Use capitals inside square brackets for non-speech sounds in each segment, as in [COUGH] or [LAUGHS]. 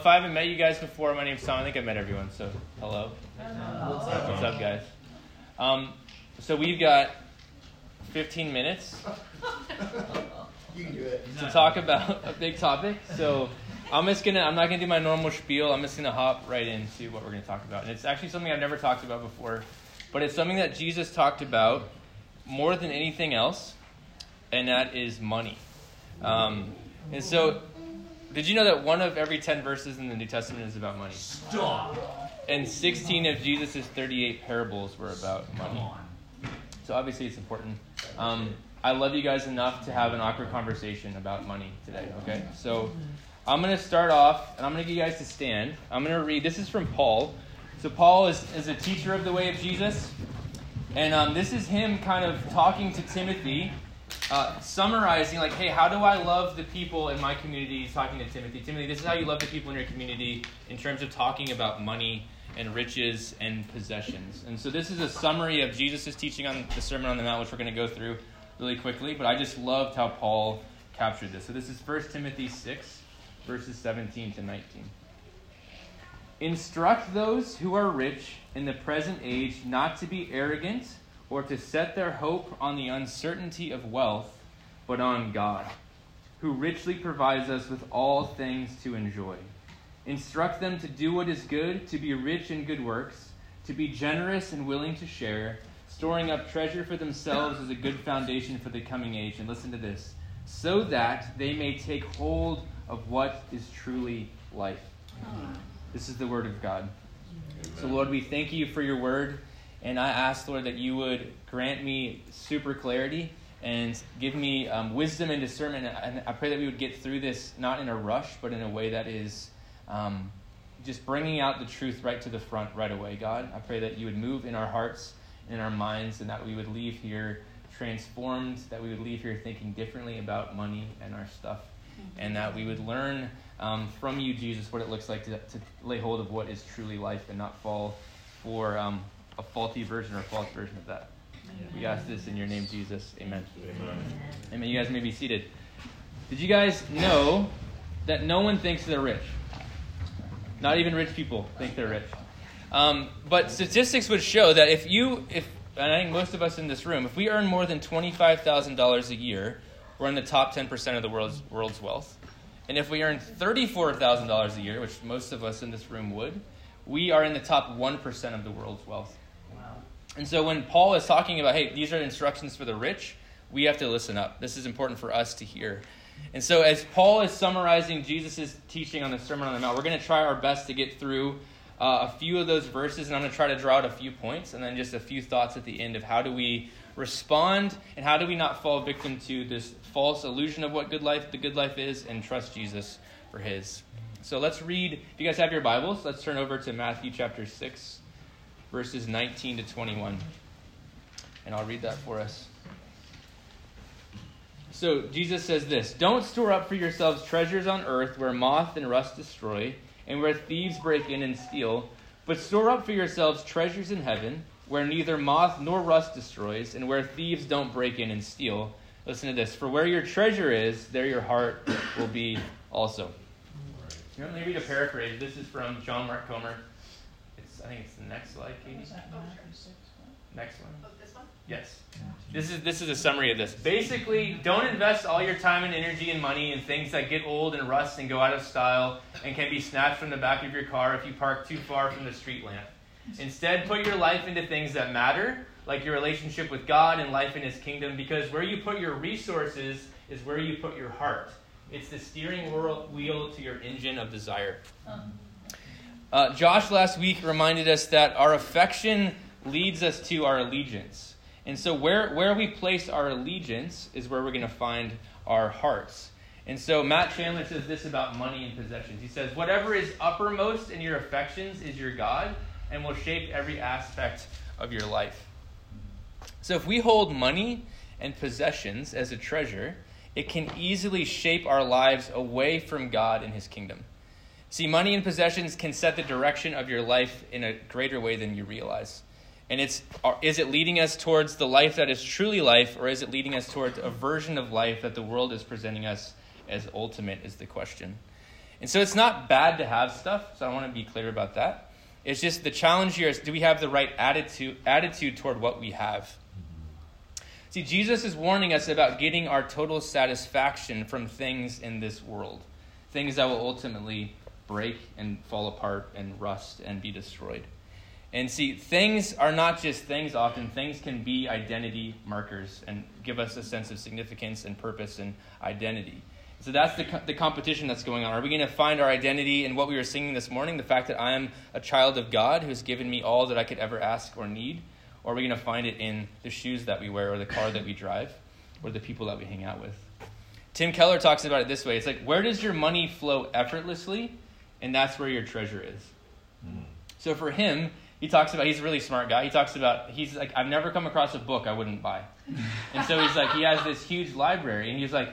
If I haven't met you guys before, my name's Tom. I think I've met everyone, so hello. What's up? What's up, guys? Um, so we've got 15 minutes [LAUGHS] You can do it. to talk about a big topic. So I'm just gonna, I'm not gonna do my normal spiel. I'm just gonna hop right into what we're gonna talk about. And it's actually something I've never talked about before, but it's something that Jesus talked about more than anything else, and that is money. Um, and so, did you know that one of every 10 verses in the New Testament is about money? Stop. And 16 of Jesus' 38 parables were about money. Come on. So obviously it's important. Um, I love you guys enough to have an awkward conversation about money today. Okay, so I'm gonna start off, and I'm gonna get you guys to stand. I'm gonna read. This is from Paul. So Paul is, is a teacher of the way of Jesus, and um, this is him kind of talking to Timothy, uh, summarizing like, hey, how do I love the people in my community? Talking to Timothy. Timothy, this is how you love the people in your community in terms of talking about money and riches and possessions. And so this is a summary of Jesus' teaching on the Sermon on the Mount, which we're going to go through really quickly. But I just loved how Paul captured this. So this is 1 Timothy 6, verses 17 to 19. Instruct those who are rich in the present age not to be arrogant or to set their hope on the uncertainty of wealth, but on God, who richly provides us with all things to enjoy. Instruct them to do what is good, to be rich in good works, to be generous and willing to share, storing up treasure for themselves as a good foundation for the coming age. And listen to this so that they may take hold of what is truly life. This is the word of God. So, Lord, we thank you for your word. And I ask, Lord, that you would grant me super clarity and give me um, wisdom and discernment. And I pray that we would get through this not in a rush, but in a way that is um, just bringing out the truth right to the front right away, God. I pray that you would move in our hearts and in our minds, and that we would leave here transformed, that we would leave here thinking differently about money and our stuff, and that we would learn um, from you, Jesus, what it looks like to, to lay hold of what is truly life and not fall for um, a faulty version or a false version of that. We ask this in your name, Jesus. Amen. Amen. You guys may be seated. Did you guys know that no one thinks they're rich? Not even rich people think they're rich. Um, but statistics would show that if you, if and I think most of us in this room, if we earn more than twenty-five thousand dollars a year, we're in the top ten percent of the world's world's wealth. And if we earn thirty-four thousand dollars a year, which most of us in this room would, we are in the top one percent of the world's wealth. And so when Paul is talking about, hey, these are instructions for the rich, we have to listen up. This is important for us to hear. And so as Paul is summarizing Jesus' teaching on the Sermon on the Mount, we're going to try our best to get through uh, a few of those verses, and I'm going to try to draw out a few points, and then just a few thoughts at the end of how do we respond, and how do we not fall victim to this false illusion of what good life, the good life is, and trust Jesus for his. So let's read. If you guys have your Bibles, let's turn over to Matthew chapter 6 verses 19 to 21. And I'll read that for us. So Jesus says this Don't store up for yourselves treasures on earth where moth and rust destroy, and where thieves break in and steal, but store up for yourselves treasures in heaven where neither moth nor rust destroys, and where thieves don't break in and steal. Listen to this For where your treasure is, there your heart will be also. Let me read a paraphrase. This is from John Mark Comer. It's, I think it's the next slide, Katie. Oh, next one. Oh, this one? Yes. This is this is a summary of this. Basically, don't invest all your time and energy and money in things that get old and rust and go out of style and can be snatched from the back of your car if you park too far from the street lamp. Instead, put your life into things that matter, like your relationship with God and life in His kingdom, because where you put your resources is where you put your heart. It's the steering wheel to your engine of desire. Uh, Josh last week reminded us that our affection leads us to our allegiance. And so, where, where we place our allegiance is where we're going to find our hearts. And so, Matt Chandler says this about money and possessions. He says, Whatever is uppermost in your affections is your God and will shape every aspect of your life. So, if we hold money and possessions as a treasure, it can easily shape our lives away from God and His kingdom. See, money and possessions can set the direction of your life in a greater way than you realize. And it's uh, is it leading us towards the life that is truly life, or is it leading us towards a version of life that the world is presenting us as ultimate? Is the question. And so it's not bad to have stuff, so I want to be clear about that. It's just the challenge here is do we have the right attitude attitude toward what we have? See, Jesus is warning us about getting our total satisfaction from things in this world, things that will ultimately break and fall apart and rust and be destroyed. And see, things are not just things often, things can be identity markers and give us a sense of significance and purpose and identity. So that's the, the competition that's going on. Are we going to find our identity in what we were singing this morning? The fact that I am a child of God who has given me all that I could ever ask or need? Or are we going to find it in the shoes that we wear or the car that we drive or the people that we hang out with? Tim Keller talks about it this way it's like, where does your money flow effortlessly? And that's where your treasure is. Mm. So for him, he talks about he's a really smart guy. He talks about he's like I've never come across a book I wouldn't buy, [LAUGHS] and so he's like he has this huge library, and he's like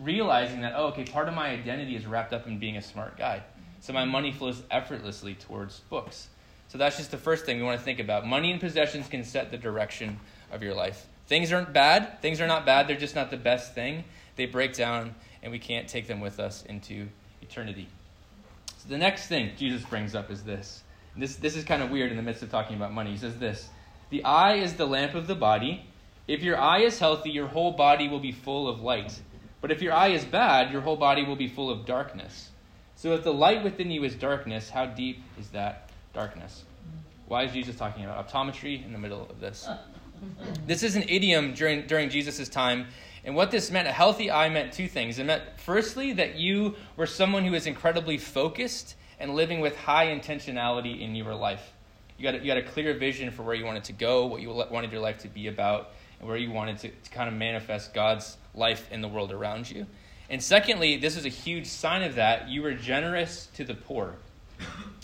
realizing that oh okay part of my identity is wrapped up in being a smart guy, so my money flows effortlessly towards books. So that's just the first thing we want to think about. Money and possessions can set the direction of your life. Things aren't bad. Things are not bad. They're just not the best thing. They break down, and we can't take them with us into eternity. So the next thing Jesus brings up is this this, this is kind of weird in the midst of talking about money. He says this The eye is the lamp of the body. If your eye is healthy, your whole body will be full of light. But if your eye is bad, your whole body will be full of darkness. So if the light within you is darkness, how deep is that darkness? Why is Jesus talking about optometry in the middle of this? This is an idiom during, during Jesus' time. And what this meant, a healthy eye meant two things. It meant, firstly, that you were someone who was incredibly focused and living with high intentionality in your life. You got, a, you got a clear vision for where you wanted to go, what you wanted your life to be about, and where you wanted to, to kind of manifest God's life in the world around you. And secondly, this is a huge sign of that. You were generous to the poor.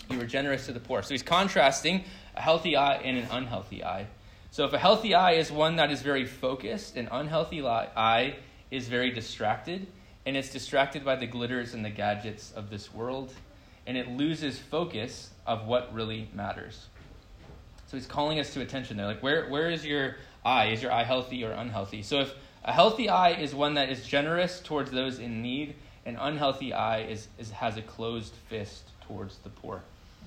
You were generous to the poor. So he's contrasting a healthy eye and an unhealthy eye. So if a healthy eye is one that is very focused, an unhealthy eye is very distracted, and it's distracted by the glitters and the gadgets of this world and it loses focus of what really matters. So he's calling us to attention there. Like, where, where is your eye? Is your eye healthy or unhealthy? So if a healthy eye is one that is generous towards those in need, an unhealthy eye is, is, has a closed fist towards the poor.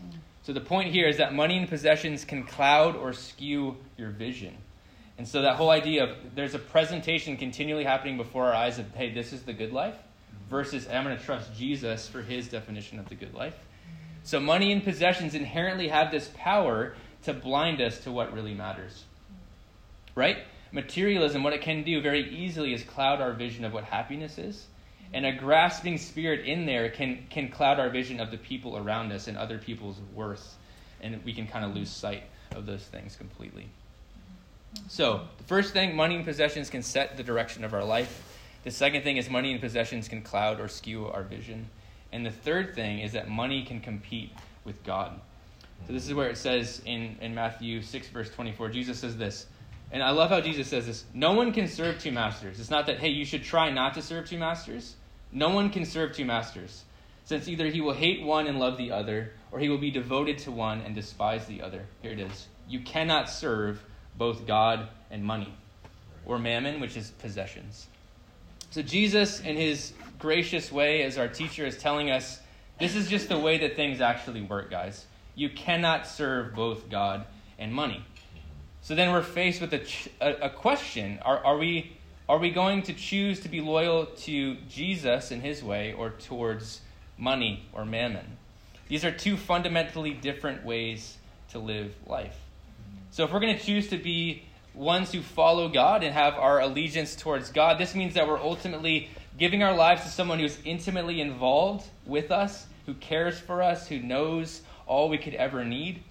Mm. So the point here is that money and possessions can cloud or skew your vision. And so that whole idea of there's a presentation continually happening before our eyes of, hey, this is the good life versus I'm going to trust Jesus for his definition of the good life. So, money and possessions inherently have this power to blind us to what really matters. Right? Materialism, what it can do very easily is cloud our vision of what happiness is. And a grasping spirit in there can, can cloud our vision of the people around us and other people's worth. And we can kind of lose sight of those things completely. So, the first thing, money and possessions can set the direction of our life. The second thing is money and possessions can cloud or skew our vision. And the third thing is that money can compete with God. So this is where it says in, in Matthew 6, verse 24, Jesus says this. And I love how Jesus says this. No one can serve two masters. It's not that, hey, you should try not to serve two masters. No one can serve two masters, since either he will hate one and love the other, or he will be devoted to one and despise the other. Here it is. You cannot serve both God and money, or mammon, which is possessions. So, Jesus, in his gracious way, as our teacher is telling us, this is just the way that things actually work, guys. You cannot serve both God and money. So then we're faced with a, a, a question are, are, we, are we going to choose to be loyal to Jesus in his way or towards money or mammon? These are two fundamentally different ways to live life. So if we're going to choose to be ones who follow God and have our allegiance towards God. This means that we're ultimately giving our lives to someone who's intimately involved with us, who cares for us, who knows all we could ever need,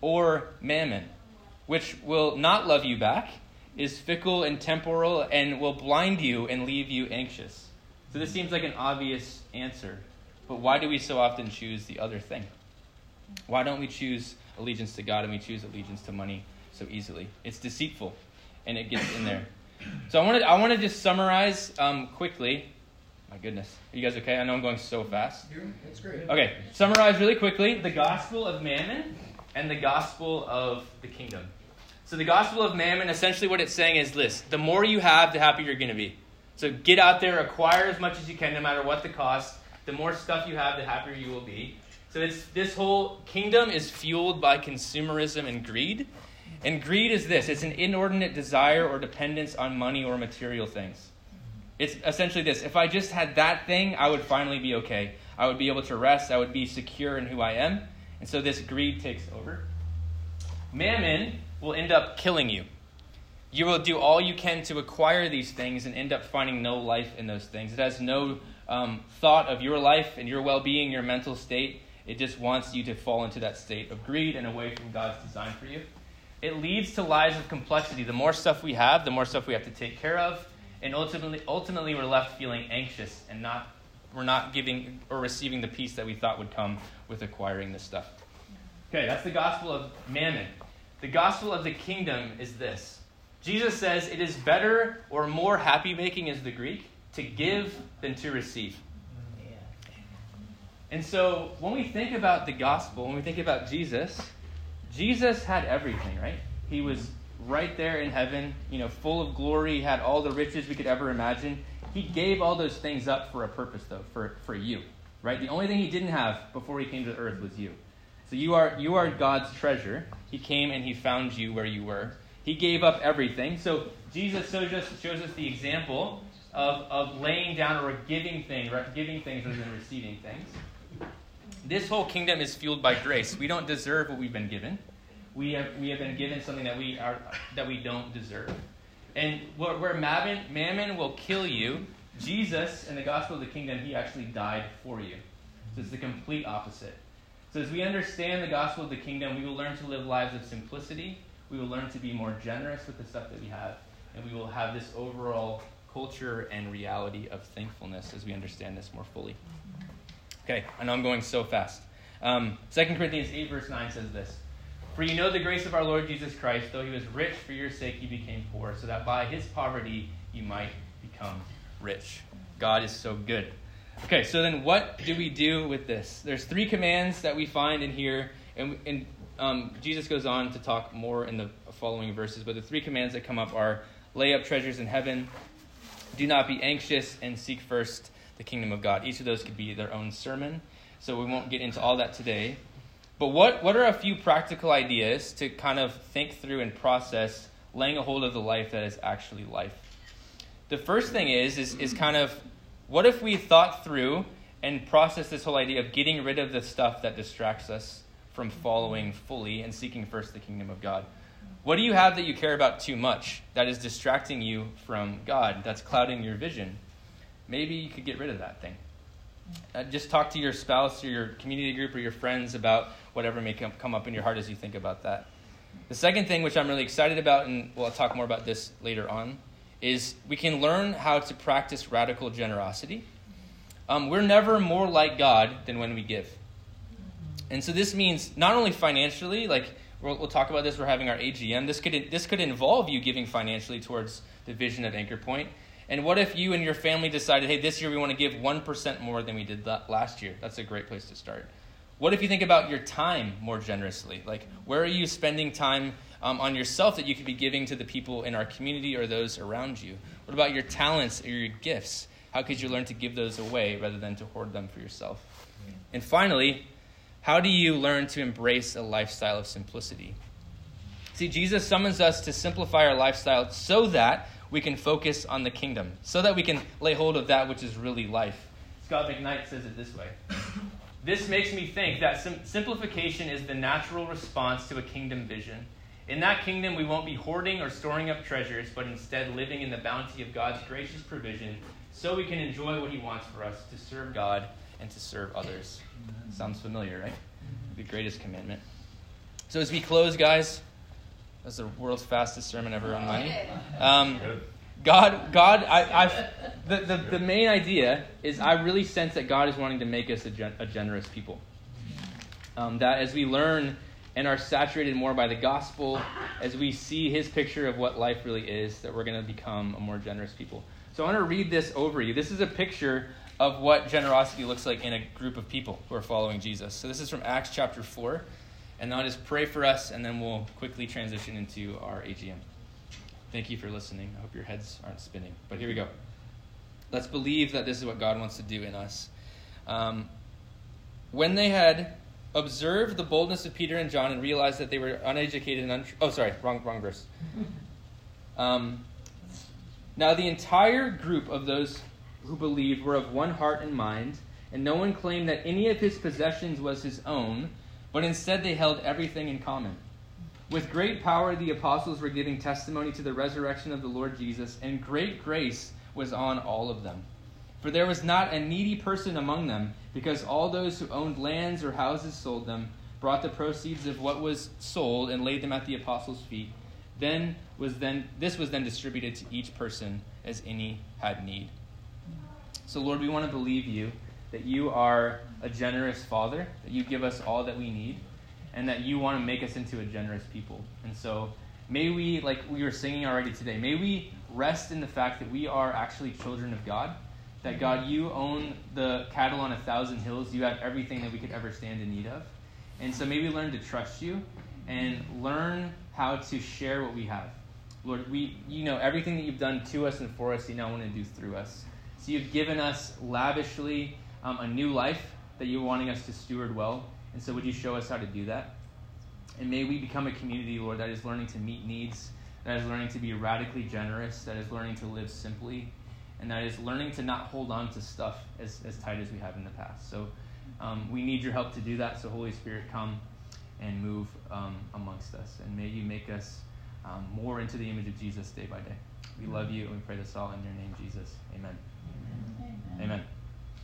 or mammon, which will not love you back, is fickle and temporal, and will blind you and leave you anxious. So this seems like an obvious answer, but why do we so often choose the other thing? Why don't we choose allegiance to God and we choose allegiance to money so easily. It's deceitful, and it gets in there. So I want to I want to just summarize um, quickly. My goodness, are you guys okay? I know I'm going so fast. That's great. Okay, summarize really quickly the gospel of mammon and the gospel of the kingdom. So the gospel of mammon, essentially what it's saying is this: the more you have, the happier you're going to be. So get out there, acquire as much as you can, no matter what the cost. the more stuff you have, the happier you will be. So it's this whole kingdom is fueled by consumerism and greed. And greed is this it's an inordinate desire or dependence on money or material things. It's essentially this if I just had that thing, I would finally be okay. I would be able to rest, I would be secure in who I am. And so this greed takes over. Mammon will end up killing you. You will do all you can to acquire these things and end up finding no life in those things. It has no um, thought of your life and your well being, your mental state. It just wants you to fall into that state of greed and away from God's design for you. It leads to lives of complexity. The more stuff we have, the more stuff we have to take care of, and ultimately, ultimately we're left feeling anxious and not we're not giving or receiving the peace that we thought would come with acquiring this stuff. Okay, that's the gospel of mammon. The gospel of the kingdom is this. Jesus says it is better or more happy making is the Greek to give than to receive. And so when we think about the gospel, when we think about Jesus, Jesus had everything, right? He was right there in heaven, you know, full of glory, had all the riches we could ever imagine. He gave all those things up for a purpose, though, for, for you, right? The only thing he didn't have before he came to earth was you. So you are, you are God's treasure. He came and he found you where you were. He gave up everything. So Jesus so just shows us the example of, of laying down or giving things, giving things rather than receiving things. This whole kingdom is fueled by grace. We don't deserve what we've been given. We have, we have been given something that we, are, that we don't deserve. And where, where mammon, mammon will kill you, Jesus, in the gospel of the kingdom, he actually died for you. So it's the complete opposite. So as we understand the gospel of the kingdom, we will learn to live lives of simplicity. We will learn to be more generous with the stuff that we have. And we will have this overall culture and reality of thankfulness as we understand this more fully. Okay, I know I'm going so fast. Um, 2 Corinthians 8, verse 9 says this For you know the grace of our Lord Jesus Christ, though he was rich, for your sake he became poor, so that by his poverty you might become rich. God is so good. Okay, so then what do we do with this? There's three commands that we find in here, and, and um, Jesus goes on to talk more in the following verses, but the three commands that come up are lay up treasures in heaven, do not be anxious, and seek first the kingdom of God. Each of those could be their own sermon, so we won't get into all that today. But what, what are a few practical ideas to kind of think through and process laying a hold of the life that is actually life? The first thing is, is, is kind of what if we thought through and processed this whole idea of getting rid of the stuff that distracts us from following fully and seeking first the kingdom of God? What do you have that you care about too much that is distracting you from God, that's clouding your vision? maybe you could get rid of that thing. Uh, just talk to your spouse or your community group or your friends about whatever may come, come up in your heart as you think about that. The second thing, which I'm really excited about, and we'll talk more about this later on, is we can learn how to practice radical generosity. Um, we're never more like God than when we give. And so this means not only financially, like we'll, we'll talk about this, we're having our AGM. This could, this could involve you giving financially towards the vision of Anchor Point. And what if you and your family decided, hey, this year we want to give 1% more than we did last year? That's a great place to start. What if you think about your time more generously? Like, where are you spending time um, on yourself that you could be giving to the people in our community or those around you? What about your talents or your gifts? How could you learn to give those away rather than to hoard them for yourself? And finally, how do you learn to embrace a lifestyle of simplicity? See, Jesus summons us to simplify our lifestyle so that we can focus on the kingdom, so that we can lay hold of that which is really life. Scot McKnight says it this way This makes me think that sim- simplification is the natural response to a kingdom vision. In that kingdom, we won't be hoarding or storing up treasures, but instead living in the bounty of God's gracious provision so we can enjoy what He wants for us to serve God and to serve others. Sounds familiar, right? The greatest commandment. So, as we close, guys, that's the world's fastest sermon ever on money. Um, God, God, I, I, the, the, the main idea is I really sense that God is wanting to make us a, gen, a generous people. Um, that as we learn and are saturated more by the gospel, as we see his picture of what life really is, that we're going to become a more generous people. So I want to read this over you. This is a picture of what generosity looks like in a group of people who are following Jesus. So this is from Acts chapter 4. And I'll just pray for us, and then we'll quickly transition into our AGM. Thank you for listening. I hope your heads aren't spinning. But here we go. Let's believe that this is what God wants to do in us. Um, when they had observed the boldness of Peter and John and realized that they were uneducated and untr- oh, sorry, wrong, wrong verse. [LAUGHS] Um, now the entire group of those who believed were of one heart and mind, and no one claimed that any of his possessions was his own, but instead they held everything in common. With great power, the apostles were giving testimony to the resurrection of the Lord Jesus, and great grace was on all of them. For there was not a needy person among them, because all those who owned lands or houses sold them, brought the proceeds of what was sold, and laid them at the apostles' feet. Then was then this was then distributed to each person as any had need. So Lord, we want to believe you that you are a generous Father, that you give us all that we need, and that you want to make us into a generous people. And so may we, like we were singing already today, may we rest in the fact that we are actually children of God. That God, you own the cattle on a thousand hills. You have everything that we could ever stand in need of. And so may we learn to trust you and learn how to share what we have. Lord, we you know everything that you've done to us and for us, you now want to do through us. So you've given us lavishly um, a new life that you're wanting us to steward well. And so would you show us how to do that? And may we become a community, Lord, that is learning to meet needs, that is learning to be radically generous, that is learning to live simply, and that is learning to not hold on to stuff as, as tight as we have in the past. So um, we need your help to do that. So, Holy Spirit, come and move um, amongst us. And may you make us um, more into the image of Jesus day by day. We love you and we pray this all in your name, Jesus. Amen. Amen. Amen.